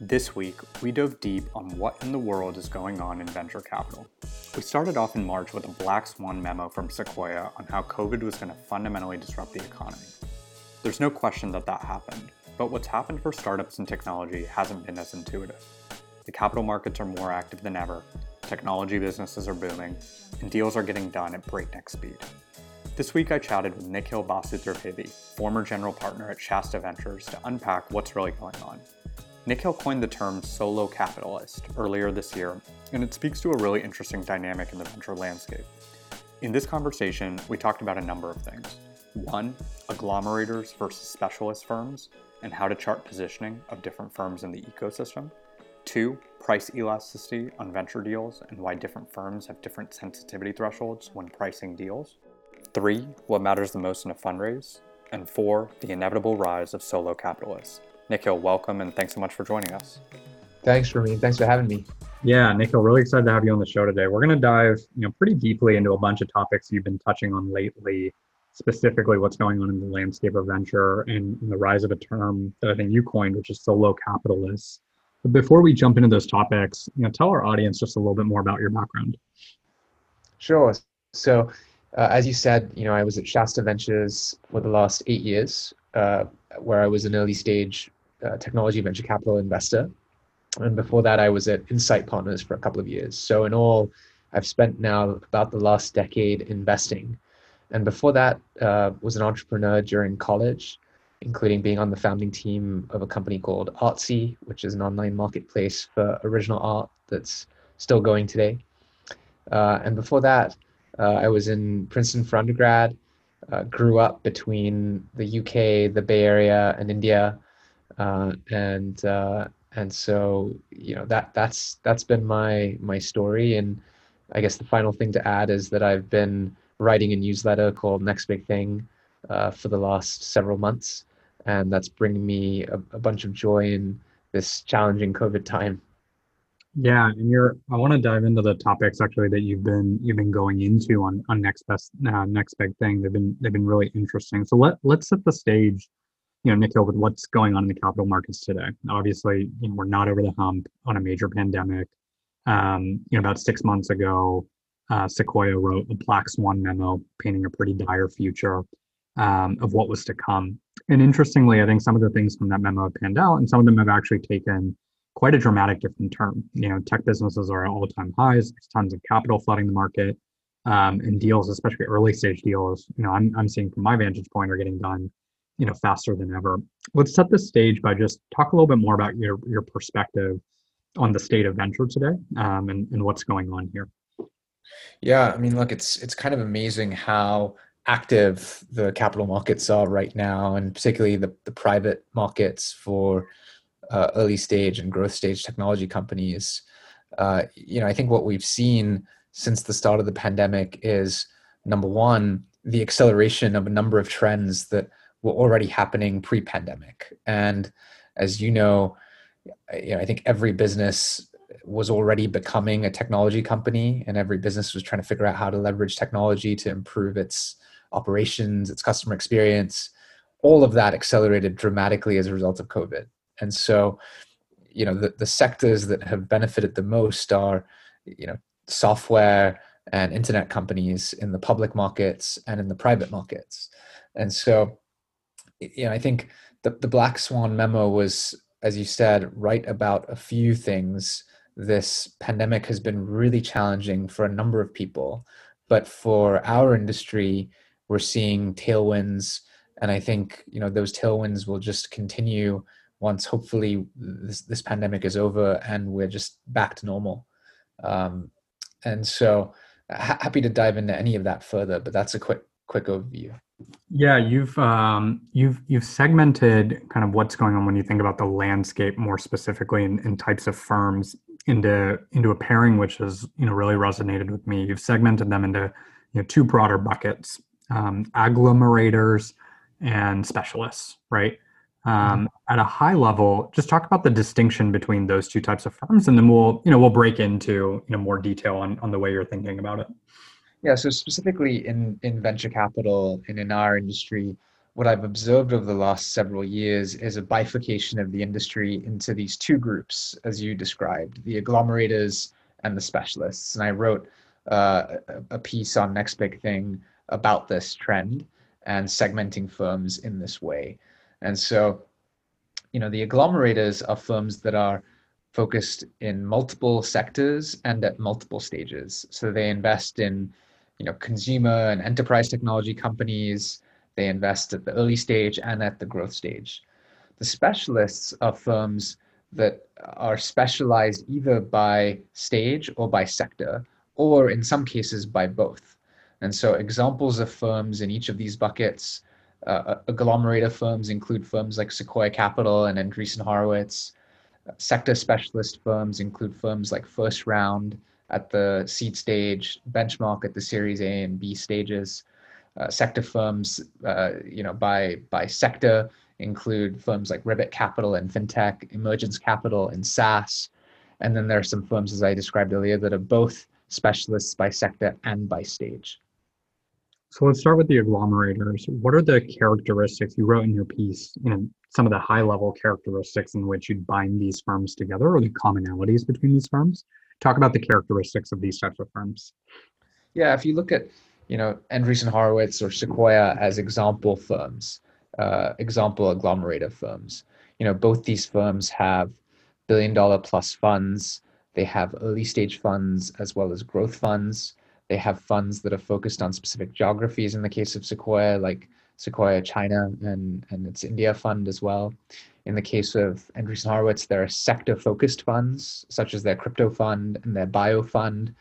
This week, we dove deep on what in the world is going on in venture capital. We started off in March with a black swan memo from Sequoia on how COVID was going to fundamentally disrupt the economy. There's no question that that happened, but what's happened for startups and technology hasn't been as intuitive. The capital markets are more active than ever, technology businesses are booming, and deals are getting done at breakneck speed. This week I chatted with Nikhil Basu Trivedi, former general partner at Shasta Ventures, to unpack what's really going on Nikhil coined the term solo capitalist earlier this year, and it speaks to a really interesting dynamic in the venture landscape. In this conversation, we talked about a number of things. One, agglomerators versus specialist firms, and how to chart positioning of different firms in the ecosystem. Two, price elasticity on venture deals and why different firms have different sensitivity thresholds when pricing deals. Three, what matters the most in a fundraise. And four, the inevitable rise of solo capitalists. Nikhil, welcome and thanks so much for joining us. Thanks, Ramin. Thanks for having me. Yeah, Nikhil, really excited to have you on the show today. We're going to dive, you know, pretty deeply into a bunch of topics you've been touching on lately, specifically what's going on in the landscape of venture and, and the rise of a term that I think you coined, which is solo capitalists. But before we jump into those topics, you know, tell our audience just a little bit more about your background. Sure. So, uh, as you said, you know, I was at Shasta Ventures for the last eight years, uh, where I was an early stage uh, technology venture capital investor. And before that, I was at Insight Partners for a couple of years. So, in all, I've spent now about the last decade investing. And before that, uh, was an entrepreneur during college, including being on the founding team of a company called Artsy, which is an online marketplace for original art that's still going today. Uh, and before that, uh, I was in Princeton for undergrad, uh, grew up between the UK, the Bay Area, and India uh, and uh, and so you know that that's that's been my my story and i guess the final thing to add is that i've been writing a newsletter called next big thing uh, for the last several months and that's bringing me a, a bunch of joy in this challenging covid time yeah, and you're. I want to dive into the topics actually that you've been you've been going into on on next best uh, next big thing. They've been they've been really interesting. So let let's set the stage you know, Nikhil, with what's going on in the capital markets today. Obviously, you know, we're not over the hump on a major pandemic. Um, you know, about six months ago, uh, Sequoia wrote a black swan memo painting a pretty dire future um, of what was to come. And interestingly, I think some of the things from that memo have panned out, and some of them have actually taken quite a dramatic different turn. You know, tech businesses are at all-time highs. There's tons of capital flooding the market, um, and deals, especially early stage deals. You know, I'm I'm seeing from my vantage point are getting done you know faster than ever. Let's set the stage by just talk a little bit more about your your perspective on the state of venture today um, and, and what's going on here. Yeah i mean look it's it's kind of amazing how active the capital markets are right now and particularly the, the private markets for uh, early stage and growth stage technology companies. Uh, you know i think what we've seen since the start of the pandemic is number one the acceleration of a number of trends that were already happening pre-pandemic. And as you know you know i think every business was already becoming a technology company and every business was trying to figure out how to leverage technology to improve its operations its customer experience. All of that accelerated dramatically as a result of covid. And so you know the, the sectors that have benefited the most are you know software and internet companies in the public markets and in the private markets. And so you know, I think the, the Black Swan memo was, as you said, right about a few things. This pandemic has been really challenging for a number of people, but for our industry, we're seeing tailwinds, and I think you know those tailwinds will just continue once hopefully this this pandemic is over and we're just back to normal. Um, and so, ha- happy to dive into any of that further, but that's a quick quick overview. Yeah, you've um, you've you've segmented kind of what's going on when you think about the landscape more specifically in, in types of firms into into a pairing which has you know really resonated with me. You've segmented them into you know two broader buckets: um, agglomerators and specialists, right? Um, mm-hmm. At a high level, just talk about the distinction between those two types of firms, and then we'll you know we'll break into you know more detail on on the way you're thinking about it. Yeah, so specifically in, in venture capital and in our industry, what I've observed over the last several years is a bifurcation of the industry into these two groups, as you described, the agglomerators and the specialists. And I wrote uh, a piece on Next Big Thing about this trend and segmenting firms in this way. And so, you know, the agglomerators are firms that are focused in multiple sectors and at multiple stages. So they invest in, you know, consumer and enterprise technology companies. They invest at the early stage and at the growth stage. The specialists are firms that are specialized either by stage or by sector, or in some cases by both. And so examples of firms in each of these buckets, uh, agglomerator firms include firms like Sequoia Capital and Andreessen Horowitz. Sector specialist firms include firms like First Round at the seed stage, Benchmark at the Series A and B stages. Uh, sector firms, uh, you know, by by sector include firms like Ribbit Capital and FinTech, Emergence Capital and SaaS, and then there are some firms, as I described earlier, that are both specialists by sector and by stage. So let's start with the agglomerators. What are the characteristics you wrote in your piece, you know, some of the high level characteristics in which you'd bind these firms together or the commonalities between these firms? Talk about the characteristics of these types of firms. Yeah, if you look at, you know, Andreessen Horowitz or Sequoia as example firms, uh, example agglomerator firms, you know, both these firms have billion dollar plus funds. They have early stage funds as well as growth funds. They have funds that are focused on specific geographies in the case of Sequoia, like Sequoia China and, and its India fund as well. In the case of Andreessen Horowitz, there are sector focused funds, such as their crypto fund and their bio fund.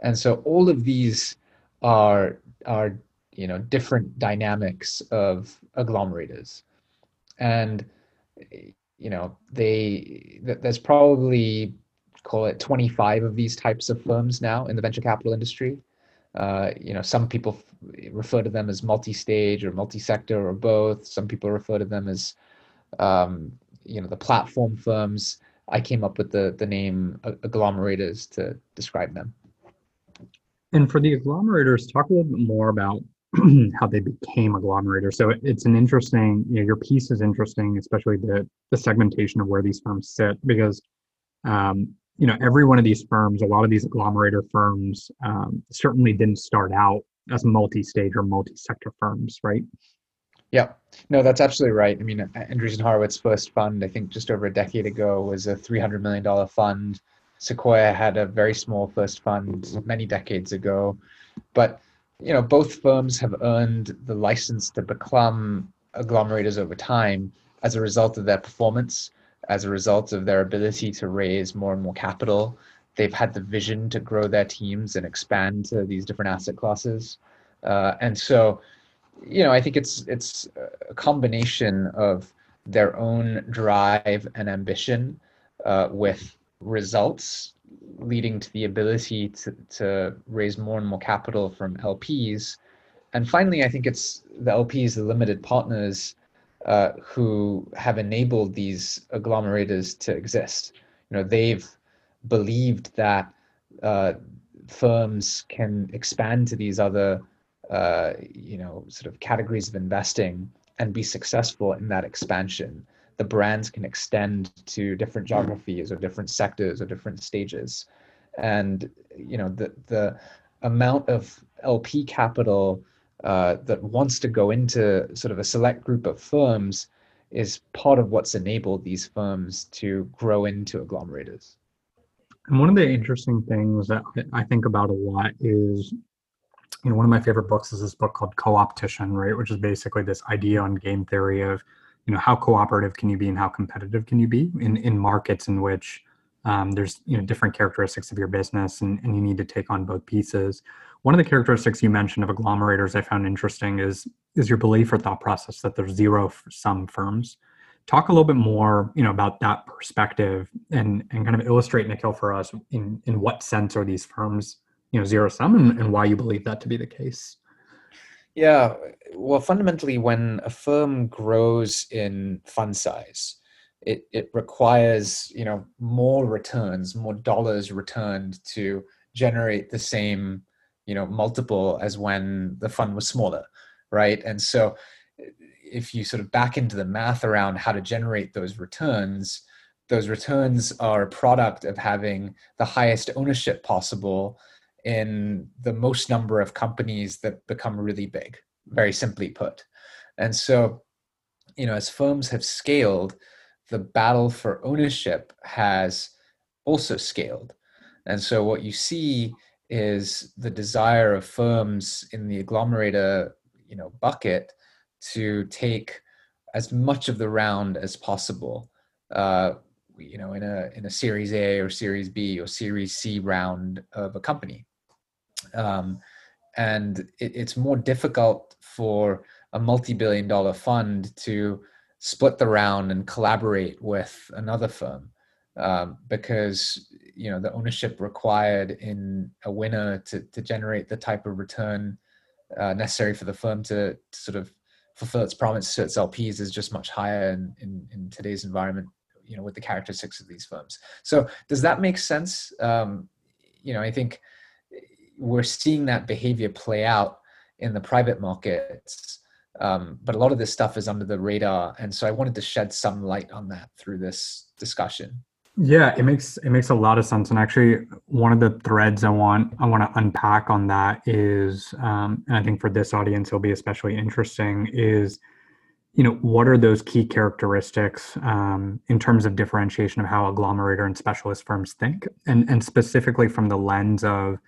And so all of these are, are you know, different dynamics of agglomerators. And, you know, they, there's probably call it 25 of these types of firms now in the venture capital industry. Uh, you know, some people refer to them as multi-stage or multi-sector or both. Some people refer to them as, um, you know, the platform firms. I came up with the the name agglomerators to describe them. And for the agglomerators, talk a little bit more about how they became agglomerators. So it's an interesting, you know, your piece is interesting, especially the the segmentation of where these firms sit, because um, you know, every one of these firms, a lot of these agglomerator firms, um, certainly didn't start out as multi-stage or multi-sector firms, right? Yeah, no, that's absolutely right. I mean, Andreessen Horowitz first fund, I think just over a decade ago, was a $300 million fund. Sequoia had a very small first fund many decades ago. But, you know, both firms have earned the license to become agglomerators over time as a result of their performance as a result of their ability to raise more and more capital. They've had the vision to grow their teams and expand to these different asset classes. Uh, and so, you know, I think it's it's a combination of their own drive and ambition uh, with results leading to the ability to, to raise more and more capital from LPs. And finally, I think it's the LPs, the limited partners, uh, who have enabled these agglomerators to exist. You know, they've believed that uh, firms can expand to these other, uh, you know, sort of categories of investing and be successful in that expansion. The brands can extend to different geographies or different sectors or different stages, and you know the the amount of LP capital uh, that wants to go into sort of a select group of firms is part of what's enabled these firms to grow into agglomerators. And one of the interesting things that I think about a lot is, you know, one of my favorite books is this book called Co-opetition, right? Which is basically this idea on game theory of, you know, how cooperative can you be and how competitive can you be in, in markets in which um, there's, you know, different characteristics of your business and, and you need to take on both pieces. One of the characteristics you mentioned of agglomerators I found interesting is is your belief or thought process that there's zero sum firms. Talk a little bit more, you know, about that perspective and and kind of illustrate, Nikhil, for us in in what sense are these firms, you know, zero sum and, and why you believe that to be the case. Yeah, well, fundamentally, when a firm grows in fund size, it it requires you know more returns, more dollars returned to generate the same you know multiple as when the fund was smaller right and so if you sort of back into the math around how to generate those returns, those returns are a product of having the highest ownership possible in the most number of companies that become really big, very simply put. And so, you know, as firms have scaled, the battle for ownership has also scaled. And so what you see is the desire of firms in the agglomerator, you know, bucket to take as much of the round as possible. Uh, you know, in a in a Series A or Series B or Series C round of a company, um, and it, it's more difficult for a multi-billion dollar fund to split the round and collaborate with another firm um, because you know the ownership required in a winner to, to generate the type of return uh, necessary for the firm to, to, sort of fulfill its promise to its LPs is just much higher in, in, in, today's environment, you know, with the characteristics of these firms. So does that make sense? Um, you know, I think we're seeing that behavior play out in the private markets. Um, but a lot of this stuff is under the radar. And so I wanted to shed some light on that through this discussion. Yeah, it makes it makes a lot of sense. And actually, one of the threads I want I want to unpack on that is, um, and I think for this audience it'll be especially interesting is, you know, what are those key characteristics um, in terms of differentiation of how agglomerator and specialist firms think, and and specifically from the lens of,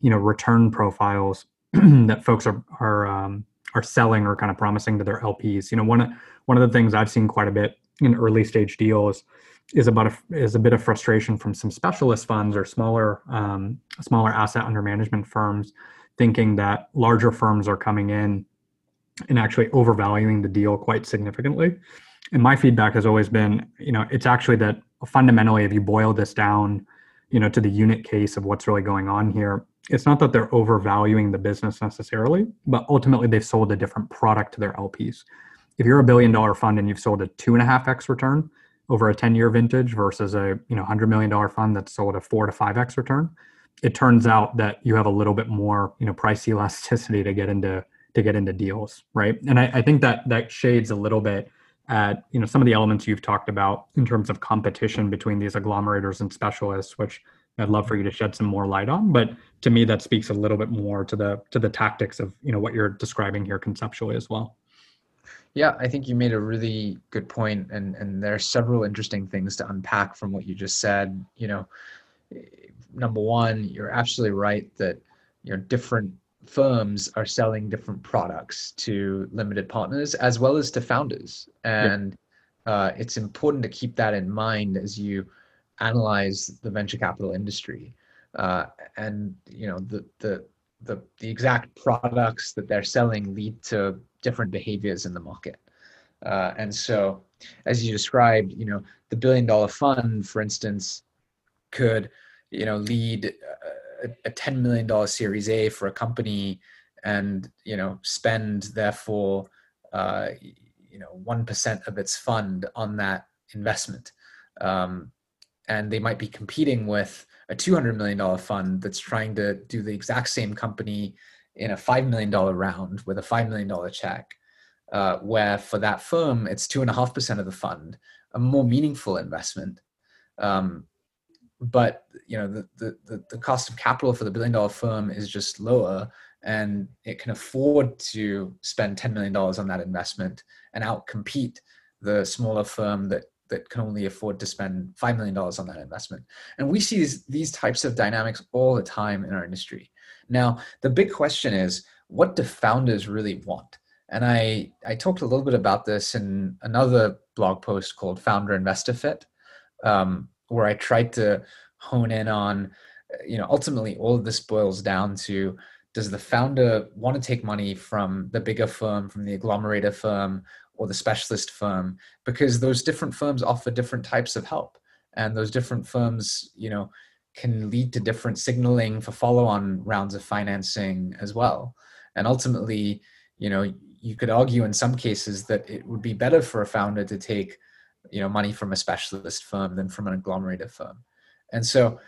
you know, return profiles that folks are are um, are selling or kind of promising to their LPs. You know, one of one of the things I've seen quite a bit in early stage deals is about a, is a bit of frustration from some specialist funds or smaller um, smaller asset under management firms thinking that larger firms are coming in and actually overvaluing the deal quite significantly. And my feedback has always been you know it's actually that fundamentally if you boil this down you know to the unit case of what's really going on here it's not that they're overvaluing the business necessarily but ultimately they've sold a different product to their lps if you're a billion dollar fund and you've sold a two and a half x return over a 10 year vintage versus a you know $100 million fund that's sold a 4 to 5x return. It turns out that you have a little bit more you know price elasticity to get into to get into deals right? And I, I think that that shades a little bit at you know some of the elements you've talked about in terms of competition between these agglomerators and specialists which I'd love for you to shed some more light on. But to me that speaks a little bit more to the to the tactics of you know what you're describing here conceptually as well yeah, I think you made a really good point, and and there are several interesting things to unpack from what you just said. You know, number one, you're absolutely right that you know different firms are selling different products to limited partners as well as to founders, and yeah. uh, it's important to keep that in mind as you analyze the venture capital industry. Uh, and you know the the the the exact products that they're selling lead to different behaviors in the market. Uh, and so, as you described, you know, the billion dollar fund, for instance, could, you know, lead a, a $10 million series A for a company and, you know, spend therefore, uh, you know, 1% of its fund on that investment. Um, and they might be competing with a $200 million fund that's trying to do the exact same company in a $5 million round with a $5 million check, uh, where for that firm, it's 2.5% of the fund, a more meaningful investment. Um, but you know the, the, the cost of capital for the billion dollar firm is just lower and it can afford to spend $10 million on that investment and outcompete the smaller firm that that can only afford to spend $5 million on that investment. And we see these, these types of dynamics all the time in our industry. Now, the big question is what do founders really want? And I, I talked a little bit about this in another blog post called Founder Investor Fit, um, where I tried to hone in on, you know, ultimately all of this boils down to does the founder want to take money from the bigger firm, from the agglomerator firm, or the specialist firm? Because those different firms offer different types of help. And those different firms, you know, can lead to different signaling for follow-on rounds of financing as well. And ultimately, you know, you could argue in some cases that it would be better for a founder to take, you know, money from a specialist firm than from an agglomerated firm. And so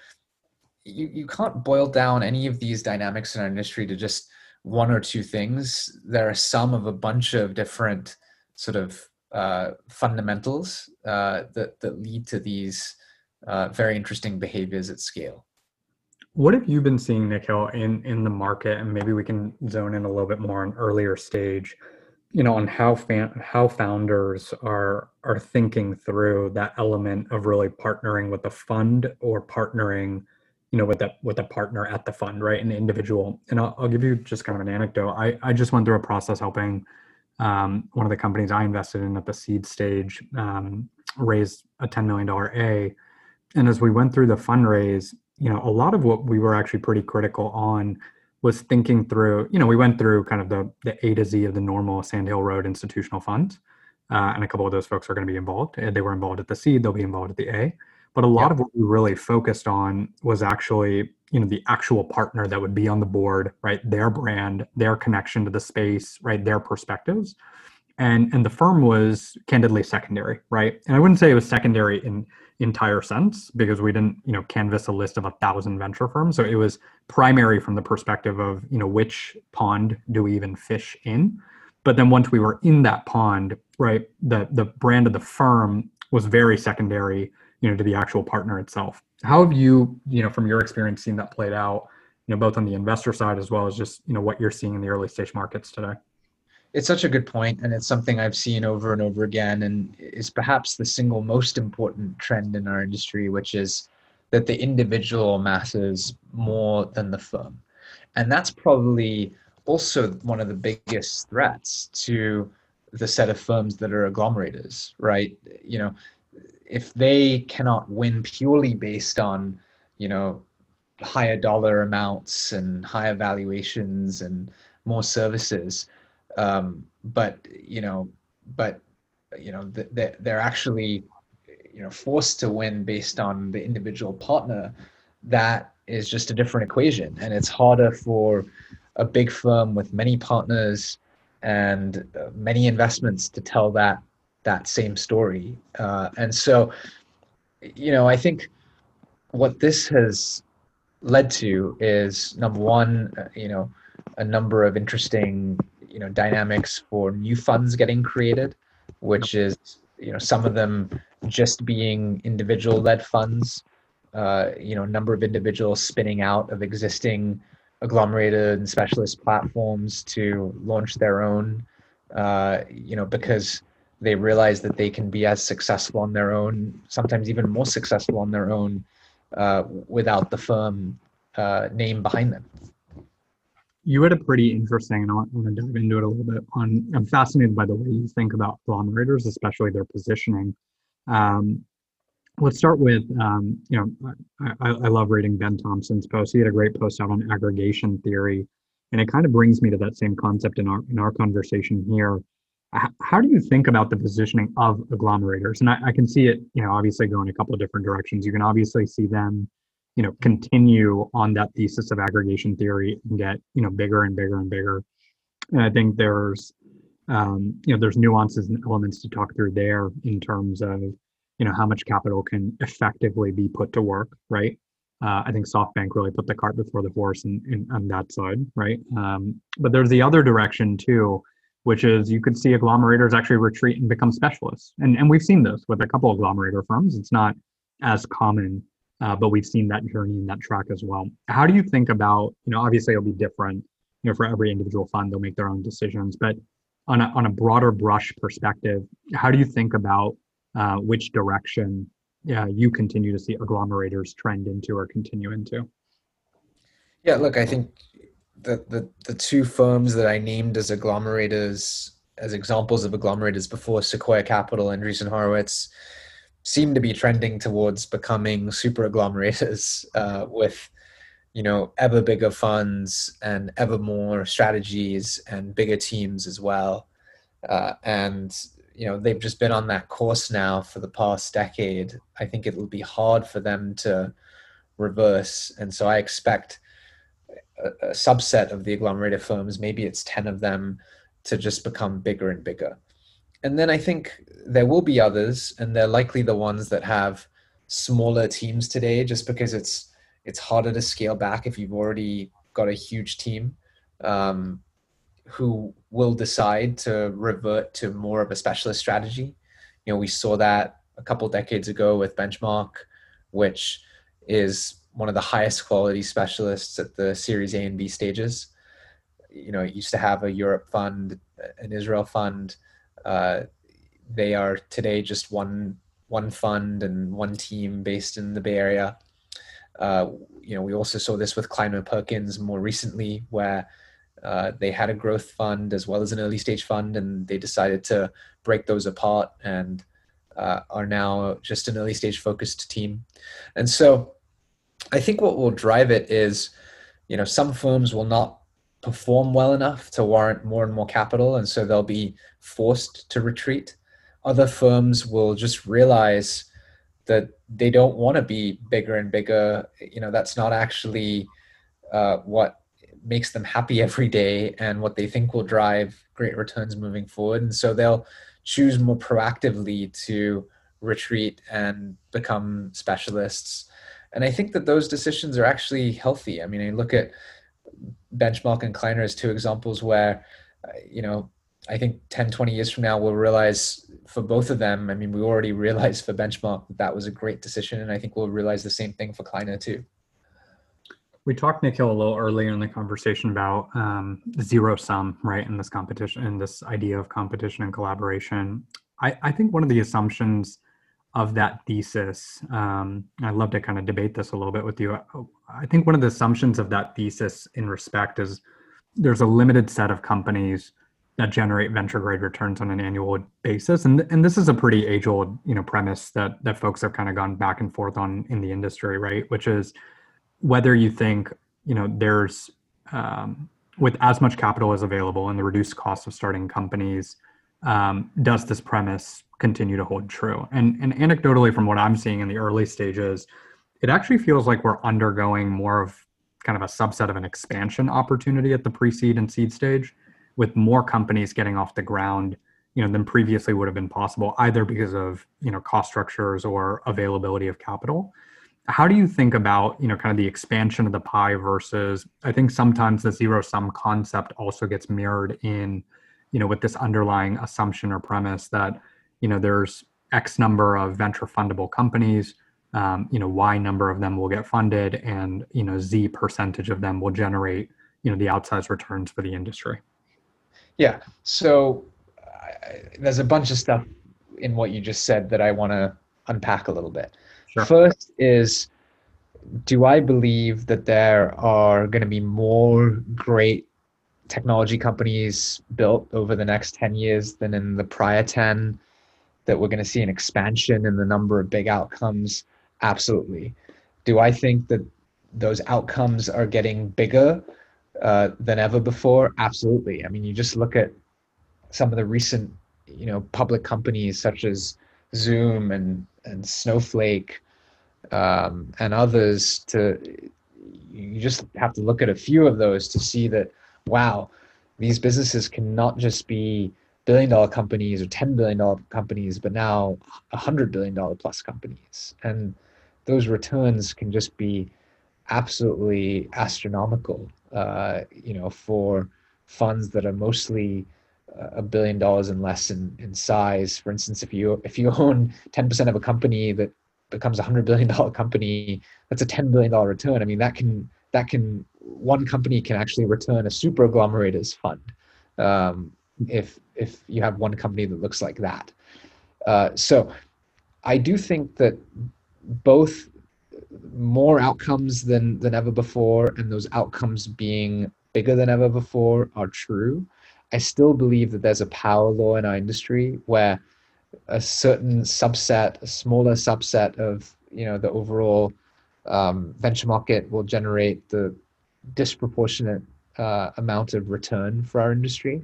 you, you can't boil down any of these dynamics in our industry to just one or two things. There are some of a bunch of different sort of uh, fundamentals uh, that that lead to these uh, very interesting behaviors at scale. What have you been seeing, Nikhil, in in the market, and maybe we can zone in a little bit more on earlier stage, you know, on how fan, how founders are are thinking through that element of really partnering with the fund or partnering, you know, with that with a partner at the fund, right, an individual. And I'll, I'll give you just kind of an anecdote. I I just went through a process helping um, one of the companies I invested in at the seed stage um, raised a $10 million A. And as we went through the fundraise, you know, a lot of what we were actually pretty critical on was thinking through, you know, we went through kind of the, the A to Z of the normal Sandhill Road institutional funds. Uh, and a couple of those folks are going to be involved. They were involved at the seed, they'll be involved at the A. But a lot of what we really focused on was actually, you know, the actual partner that would be on the board, right? Their brand, their connection to the space, right? Their perspectives. And and the firm was candidly secondary, right? And I wouldn't say it was secondary in entire sense because we didn't you know canvas a list of a thousand venture firms so it was primary from the perspective of you know which pond do we even fish in but then once we were in that pond right the the brand of the firm was very secondary you know to the actual partner itself. How have you you know from your experience seen that played out you know both on the investor side as well as just you know what you're seeing in the early stage markets today? It's such a good point, and it's something I've seen over and over again, and is perhaps the single most important trend in our industry, which is that the individual matters more than the firm, and that's probably also one of the biggest threats to the set of firms that are agglomerators, right? You know, if they cannot win purely based on, you know, higher dollar amounts and higher valuations and more services, um, but you know, but you know, they're actually you know forced to win based on the individual partner. That is just a different equation, and it's harder for a big firm with many partners and uh, many investments to tell that that same story. Uh, and so, you know, I think what this has led to is number one, uh, you know, a number of interesting you know dynamics for new funds getting created, which is you know some of them just being individual led funds. Uh, you know, number of individuals spinning out of existing agglomerated and specialist platforms to launch their own. Uh, you know, because they realize that they can be as successful on their own, sometimes even more successful on their own, uh, without the firm uh, name behind them you had a pretty interesting, and I want, to dive into it a little bit. On, I'm fascinated by the way you think about agglomerators, especially their positioning. Um, let's start with, um, you know, I, I, love reading Ben Thompson's post. He had a great post out on aggregation theory, and it kind of brings me to that same concept in our in our conversation here. How do you think about the positioning of agglomerators? And I, I can see it, you know, obviously going a couple of different directions. You can obviously see them you know continue on that thesis of aggregation theory and get you know bigger and bigger and bigger and i think there's um, you know there's nuances and elements to talk through there in terms of you know how much capital can effectively be put to work right uh, i think softbank really put the cart before the horse in, on that side right um, but there's the other direction too which is you could see agglomerators actually retreat and become specialists and and we've seen this with a couple of agglomerator firms it's not as common uh, but we've seen that journey and that track as well. How do you think about, you know, obviously it'll be different, you know, for every individual fund, they'll make their own decisions, but on a, on a broader brush perspective, how do you think about uh, which direction uh, you continue to see agglomerators trend into or continue into? Yeah, look, I think the, the, the two firms that I named as agglomerators, as examples of agglomerators before Sequoia Capital and Andreessen Horowitz, seem to be trending towards becoming super agglomerators uh, with you know ever bigger funds and ever more strategies and bigger teams as well. Uh, and you know they've just been on that course now for the past decade. I think it will be hard for them to reverse. And so i expect a, a subset of the agglomerator firms maybe it's 10 of them to just become bigger and bigger and then I think there will be others, and they're likely the ones that have smaller teams today, just because it's it's harder to scale back if you've already got a huge team. Um, who will decide to revert to more of a specialist strategy. You know, we saw that a couple decades ago with Benchmark, which is one of the highest quality specialists at the Series A and B stages. You know, it used to have a Europe fund, an Israel fund. Uh, they are today just one one fund and one team based in the Bay Area. Uh, you know, we also saw this with Kleiner Perkins more recently, where uh, they had a growth fund as well as an early stage fund, and they decided to break those apart and uh, are now just an early stage focused team. And so, I think what will drive it is, you know, some firms will not perform well enough to warrant more and more capital, and so they'll be forced to retreat. Other firms will just realize that they don't want to be bigger and bigger. You know, that's not actually uh, what makes them happy every day and what they think will drive great returns moving forward. And so they'll choose more proactively to retreat and become specialists. And I think that those decisions are actually healthy. I mean, I look at Benchmark and Kleiner as two examples where, uh, you know, I think 10, 20 years from now, we'll realize for both of them, I mean, we already realized for Benchmark that that was a great decision. And I think we'll realize the same thing for Kleiner too. We talked, Nikhil, a little earlier in the conversation about um, zero sum, right, in this competition, in this idea of competition and collaboration. I, I think one of the assumptions of that thesis, um, I'd love to kind of debate this a little bit with you. I think one of the assumptions of that thesis in respect is there's a limited set of companies that generate venture grade returns on an annual basis. And and this is a pretty age old you know premise that that folks have kind of gone back and forth on in the industry right? Which is whether you think you know there's um, with as much capital as available and the reduced cost of starting companies um, does this premise continue to hold true. And and anecdotally from what i'm seeing in the early stages it actually feels like we're undergoing more of kind of a subset of an expansion opportunity at the pre-seed and seed stage with more companies getting off the ground you know than previously would have been possible either because of you know cost structures or availability of capital. How do you think about you know kind of the expansion of the pie versus i think sometimes the zero sum concept also gets mirrored in you know with this underlying assumption or premise that you know there's x number of venture fundable companies um, you know y number of them will get funded and you know z percentage of them will generate you know the outsized returns for the industry yeah. So I, there's a bunch of stuff in what you just said that I want to unpack a little bit. Sure. First is do I believe that there are going to be more great technology companies built over the next 10 years than in the prior 10? That we're going to see an expansion in the number of big outcomes? Absolutely. Do I think that those outcomes are getting bigger uh, than ever before? Absolutely. I mean, you just look at some of the recent, you know, public companies such as Zoom and and Snowflake um, and others. To you just have to look at a few of those to see that wow, these businesses cannot just be billion dollar companies or ten billion dollar companies, but now a hundred billion dollar plus companies, and those returns can just be absolutely astronomical uh, you know, for funds that are mostly uh, a billion dollars and less in, in size. For instance, if you if you own 10% of a company that becomes a hundred billion dollar company, that's a $10 billion return. I mean, that can that can one company can actually return a super agglomerator's fund um, if if you have one company that looks like that. Uh, so I do think that both more outcomes than than ever before and those outcomes being bigger than ever before are true i still believe that there's a power law in our industry where a certain subset a smaller subset of you know the overall um, venture market will generate the disproportionate uh, amount of return for our industry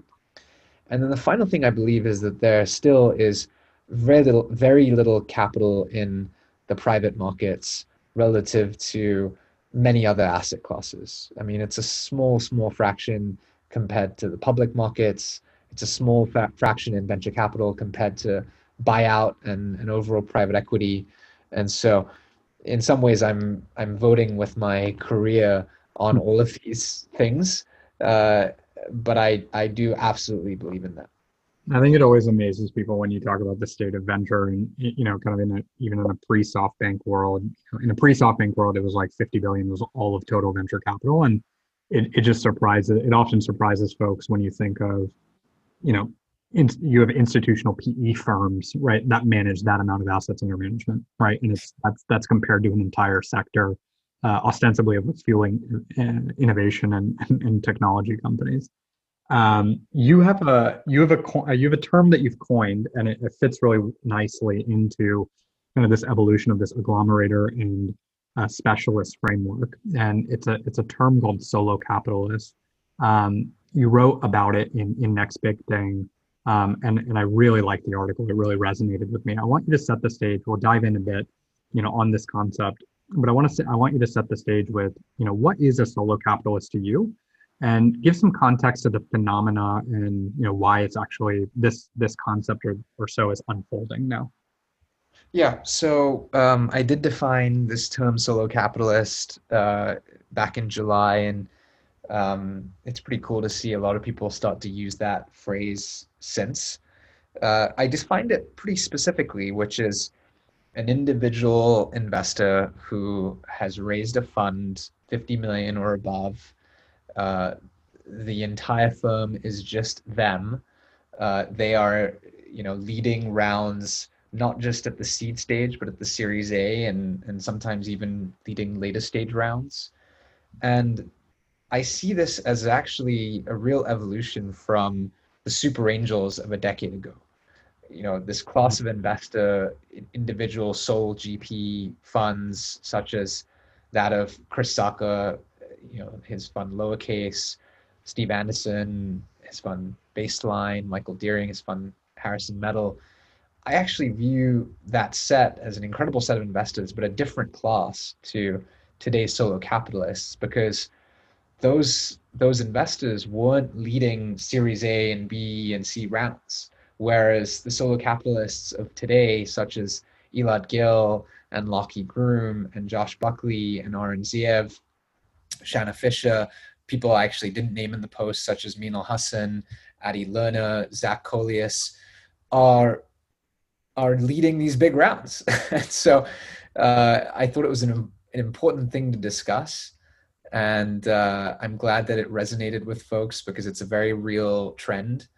and then the final thing i believe is that there still is very little very little capital in the private markets relative to many other asset classes. I mean, it's a small, small fraction compared to the public markets. It's a small fa- fraction in venture capital compared to buyout and, and overall private equity. And so, in some ways, I'm I'm voting with my career on all of these things. Uh, but I I do absolutely believe in that. I think it always amazes people when you talk about the state of venture and you know kind of in a even in a pre SoftBank world in a pre SoftBank world it was like 50 billion was all of total venture capital and it, it just surprises it often surprises folks when you think of you know in, you have institutional PE firms right that manage that amount of assets under management right and it's that's that's compared to an entire sector uh, ostensibly of what's fueling uh, innovation and, and technology companies um, you have a you have a uh, you have a term that you've coined, and it, it fits really nicely into kind of this evolution of this agglomerator and uh, specialist framework. And it's a it's a term called solo capitalist. Um, you wrote about it in in Next Big Thing, um, and and I really liked the article. It really resonated with me. I want you to set the stage. We'll dive in a bit, you know, on this concept. But I want to say I want you to set the stage with, you know, what is a solo capitalist to you, and give some context to the phenomena and you know why it's actually this this concept or, or so is unfolding now. Yeah so um, i did define this term solo capitalist uh, back in july and um, it's pretty cool to see a lot of people start to use that phrase since. Uh, i defined it pretty specifically which is an individual investor who has raised a fund 50 million or above uh, the entire firm is just them. Uh, they are, you know, leading rounds not just at the seed stage, but at the Series A, and and sometimes even leading later stage rounds. And I see this as actually a real evolution from the super angels of a decade ago. You know, this class of investor, individual sole GP funds, such as that of Chris Sacca you know his fund lowercase, Steve Anderson, his fund baseline, Michael Dearing, his fund Harrison Metal. I actually view that set as an incredible set of investors, but a different class to today's solo capitalists because those those investors weren't leading Series A and B and C rounds, whereas the solo capitalists of today, such as Elad Gil and Lachy Groom and Josh Buckley and Oren Zeev, Shana Fisher, people I actually didn't name in the post, such as Minal Hassan, Adi Lerner, Zach Coelius, are are leading these big rounds. so uh, I thought it was an, an important thing to discuss. And uh, I'm glad that it resonated with folks because it's a very real trend.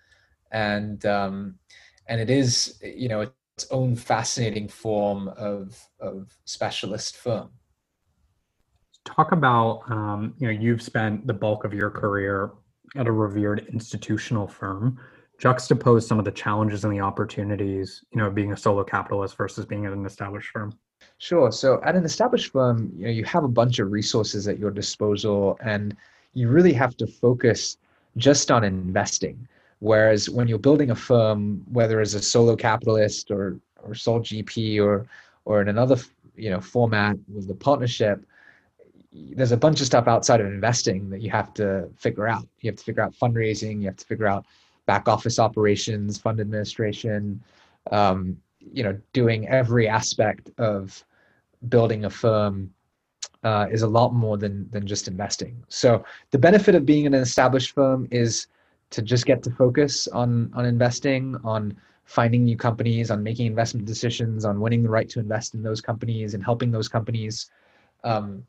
And um, and it is, you know, its own fascinating form of, of specialist firm talk about um, you know you've spent the bulk of your career at a revered institutional firm. Juxtapose some of the challenges and the opportunities you know being a solo capitalist versus being at an established firm. Sure. So at an established firm you know you have a bunch of resources at your disposal and you really have to focus just on investing whereas when you're building a firm whether as a solo capitalist or or sole gp or or in another you know format with the partnership there's a bunch of stuff outside of investing that you have to figure out. You have to figure out fundraising. You have to figure out back office operations, fund administration. Um, you know, doing every aspect of building a firm uh, is a lot more than than just investing. So the benefit of being in an established firm is to just get to focus on on investing, on finding new companies, on making investment decisions, on winning the right to invest in those companies and helping those companies. Um,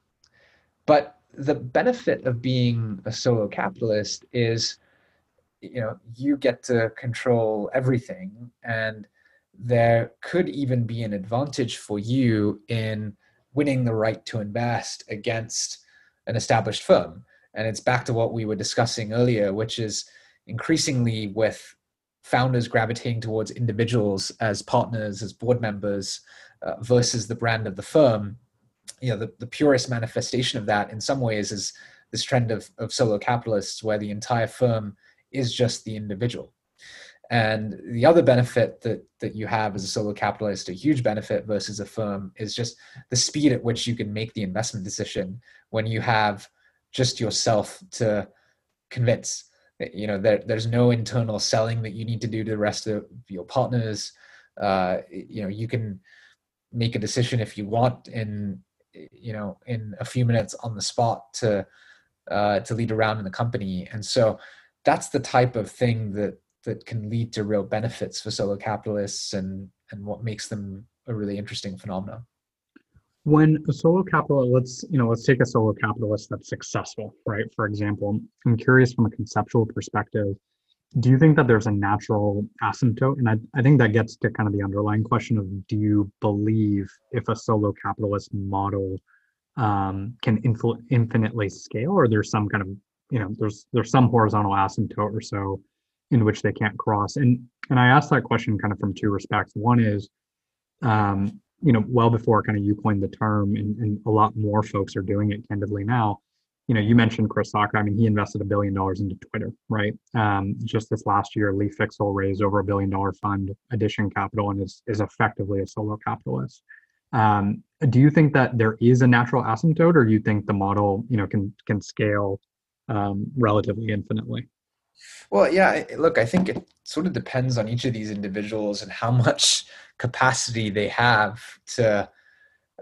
but the benefit of being a solo capitalist is, you know, you get to control everything, and there could even be an advantage for you in winning the right to invest against an established firm. And it's back to what we were discussing earlier, which is increasingly with founders gravitating towards individuals as partners, as board members, uh, versus the brand of the firm you know the, the purest manifestation of that in some ways is this trend of, of solo capitalists where the entire firm is just the individual. And the other benefit that that you have as a solo capitalist a huge benefit versus a firm is just the speed at which you can make the investment decision when you have just yourself to convince you know there, there's no internal selling that you need to do to the rest of your partners. Uh, you know you can make a decision if you want in you know in a few minutes on the spot to uh, to lead around in the company. And so that's the type of thing that that can lead to real benefits for solo capitalists and and what makes them a really interesting phenomenon when a solo capitalist let's you know let's take a solo capitalist that's successful right? For example i'm curious from a conceptual perspective do you think that there's a natural asymptote? And I, I think that gets to kind of the underlying question of do you believe if a solo capitalist model um, can infl- infinitely scale or there's some kind of you know there's there's some horizontal asymptote or so in which they can't cross? And and i asked that question kind of from two respects. One is um, you know, well before kind of you coined the term, and, and a lot more folks are doing it candidly now. You know, you mentioned Chris Sacca. I mean, he invested a billion dollars into Twitter, right? Um, just this last year, Lee Fixel raised over a billion dollar fund, Addition Capital, and is is effectively a solo capitalist. Um, do you think that there is a natural asymptote, or do you think the model, you know, can can scale um, relatively infinitely? Well, yeah. Look, I think it sort of depends on each of these individuals and how much capacity they have to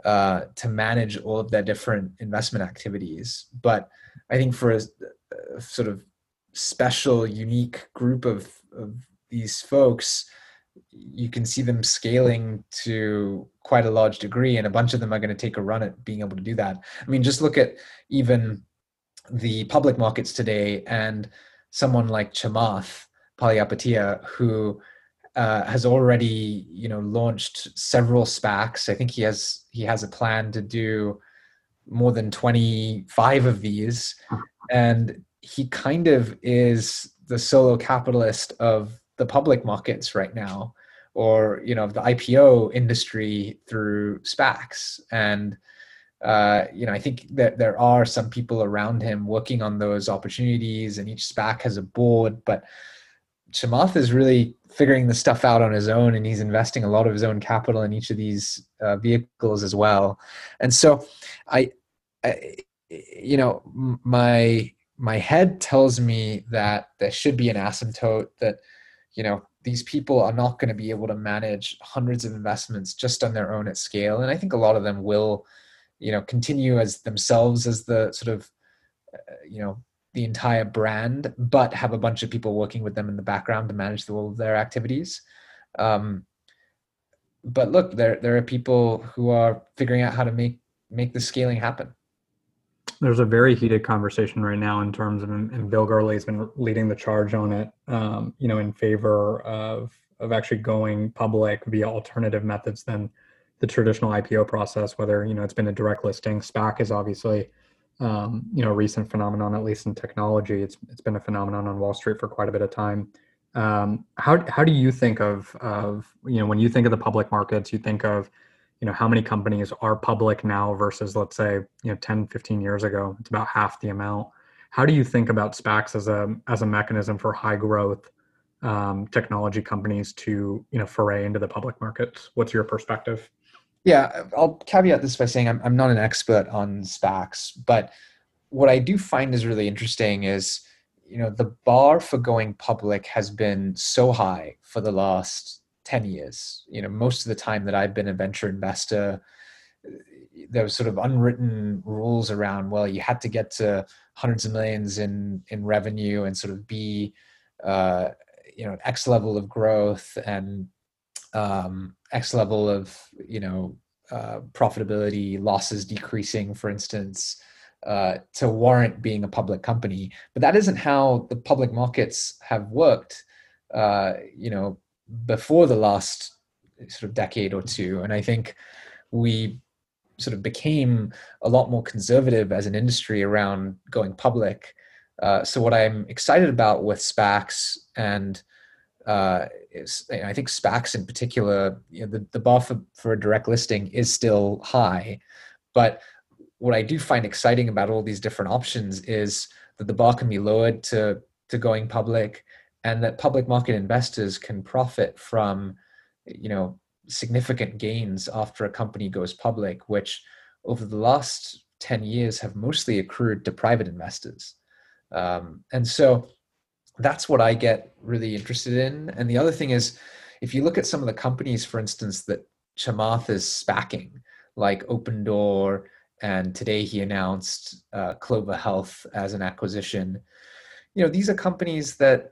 uh, to manage all of their different investment activities. But I think for a, a sort of special, unique group of, of these folks, you can see them scaling to quite a large degree, and a bunch of them are going to take a run at being able to do that. I mean, just look at even the public markets today, and someone like Chamath Palihapitiya, who uh, has already you know launched several SPACs. I think he has he has a plan to do more than 25 of these. And he kind of is the solo capitalist of the public markets right now or you know the IPO industry through SPACs. And uh, you know I think that there are some people around him working on those opportunities and each SPAC has a board but Chamath is really figuring the stuff out on his own and he's investing a lot of his own capital in each of these uh, vehicles as well. And so I, I, you know my my head tells me that there should be an asymptote that you know these people are not going to be able to manage hundreds of investments just on their own at scale and i think a lot of them will you know continue as themselves as the sort of uh, you know the entire brand, but have a bunch of people working with them in the background to manage all of their activities. Um, but look, there there are people who are figuring out how to make make the scaling happen. There's a very heated conversation right now in terms of, and Bill Gurley has been leading the charge on it. Um, you know, in favor of of actually going public via alternative methods than the traditional IPO process. Whether you know it's been a direct listing, SPAC is obviously um, you know a recent phenomenon, at least in technology. It's it's been a phenomenon on Wall Street for quite a bit of time. Um, how how do you think of of you know when you think of the public markets, you think of you know how many companies are public now versus let's say you know 10 15 years ago it's about half the amount how do you think about spacs as a as a mechanism for high growth um, technology companies to you know foray into the public markets what's your perspective yeah, I'll caveat this by saying I'm, I'm not an expert on SPACs, but what I do find is really interesting is, you know, the bar for going public has been so high for the last 10 years. You know, most of the time that I've been a venture investor, there was sort of unwritten rules around, well, you had to get to hundreds of millions in, in revenue and sort of be, uh, you know, X level of growth and um, X level of you know uh, profitability, losses decreasing, for instance, uh, to warrant being a public company. But that isn't how the public markets have worked. Uh, you know, before the last sort of decade or two, and I think we sort of became a lot more conservative as an industry around going public. Uh, so what I'm excited about with SPACs and uh, I think SPACs in particular, you know, the, the bar for, for a direct listing is still high. But what I do find exciting about all these different options is that the bar can be lowered to, to going public and that public market investors can profit from, you know, significant gains after a company goes public, which over the last 10 years have mostly accrued to private investors. Um, and so that's what I get really interested in. And the other thing is, if you look at some of the companies, for instance, that Chamath is spacking, like Opendoor, and today he announced uh, Clover Health as an acquisition. you know these are companies that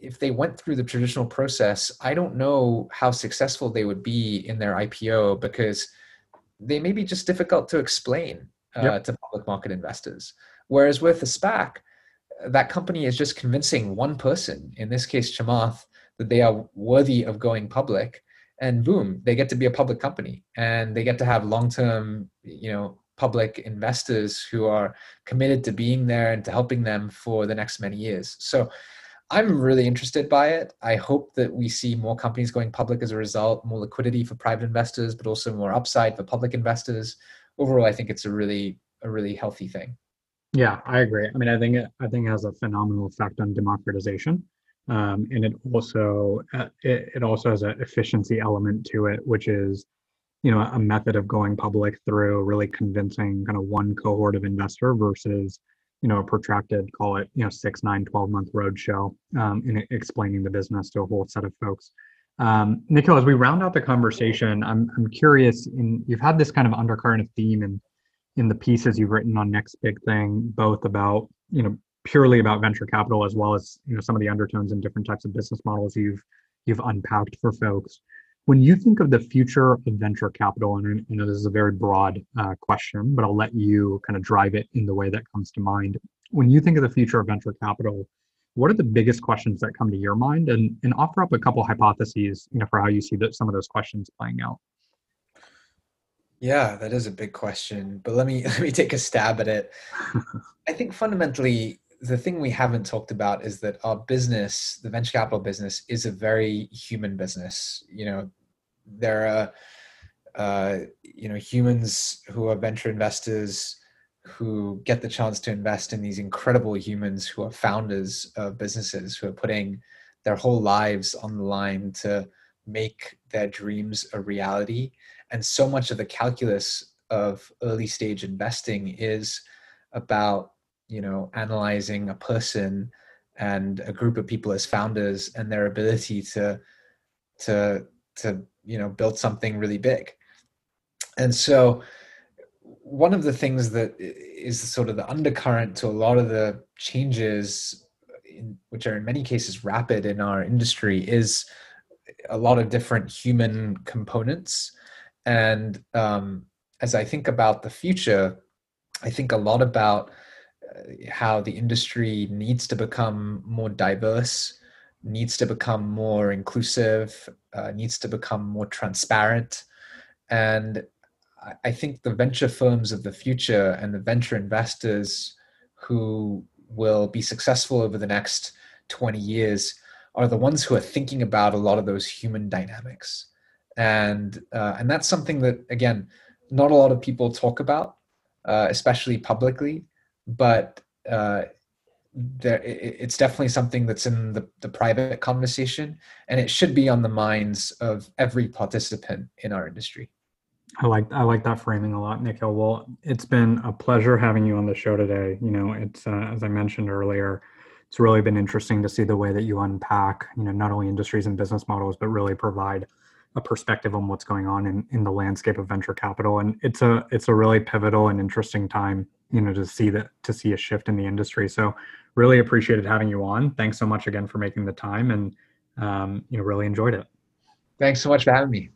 if they went through the traditional process i don't know how successful they would be in their ipo because they may be just difficult to explain uh, yep. to public market investors whereas with a spac that company is just convincing one person in this case chamath that they are worthy of going public. And boom they get to be a public company. And they get to have long-term you know public investors who are committed to being there and to helping them for the next many years. So i'm really interested by it. I hope that we see more companies going public as a result more liquidity for private investors but also more upside for public investors. Overall i think it's a really a really healthy thing yeah i agree. I mean i think it i think it has a phenomenal effect on democratization um, and it also uh, it, it also has an efficiency element to it which is you know a method of going public through really convincing kind of one cohort of investor versus you know a protracted call it you know six nine 12 month roadshow um, in explaining the business to a whole set of folks. Um, as we round out the conversation i'm, I'm curious in you've had this kind of undercurrent of theme in in the pieces you've written on next big thing both about you know purely about venture capital as well as you know some of the undertones and different types of business models you've you've unpacked for folks. When you think of the future of venture capital and i know this is a very broad uh, question but i'll let you kind of drive it in the way that comes to mind. When you think of the future of venture capital what are the biggest questions that come to your mind? And, and offer up a couple hypotheses you know for how you see that some of those questions playing out yeah that is a big question but let me let me take a stab at it i think fundamentally the thing we haven't talked about is that our business, the venture capital business, is a very human business. You know, there are uh, you know humans who are venture investors who get the chance to invest in these incredible humans who are founders of businesses who are putting their whole lives on the line to make their dreams a reality. And so much of the calculus of early stage investing is about you know analyzing a person and a group of people as founders and their ability to to to you know build something really big. And so one of the things that is sort of the undercurrent to a lot of the changes in, which are in many cases rapid in our industry is a lot of different human components and um, as i think about the future i think a lot about how the industry needs to become more diverse, needs to become more inclusive, uh, needs to become more transparent. And I think the venture firms of the future and the venture investors who will be successful over the next 20 years are the ones who are thinking about a lot of those human dynamics. And, uh, and that's something that, again, not a lot of people talk about, uh, especially publicly but uh, there it's definitely something that's in the, the private conversation and it should be on the minds of every participant in our industry. I like i like that framing a lot nikhil. Well it's been a pleasure having you on the show today. You know it's uh, as i mentioned earlier it's really been interesting to see the way that you unpack you know not only industries and business models but really provide a perspective on what's going on in, in the landscape of venture capital. And it's a it's a really pivotal and interesting time you know to see that to see a shift in the industry. So really appreciated having you on. Thanks so much again for making the time and um, you know really enjoyed it. Thanks so much for having me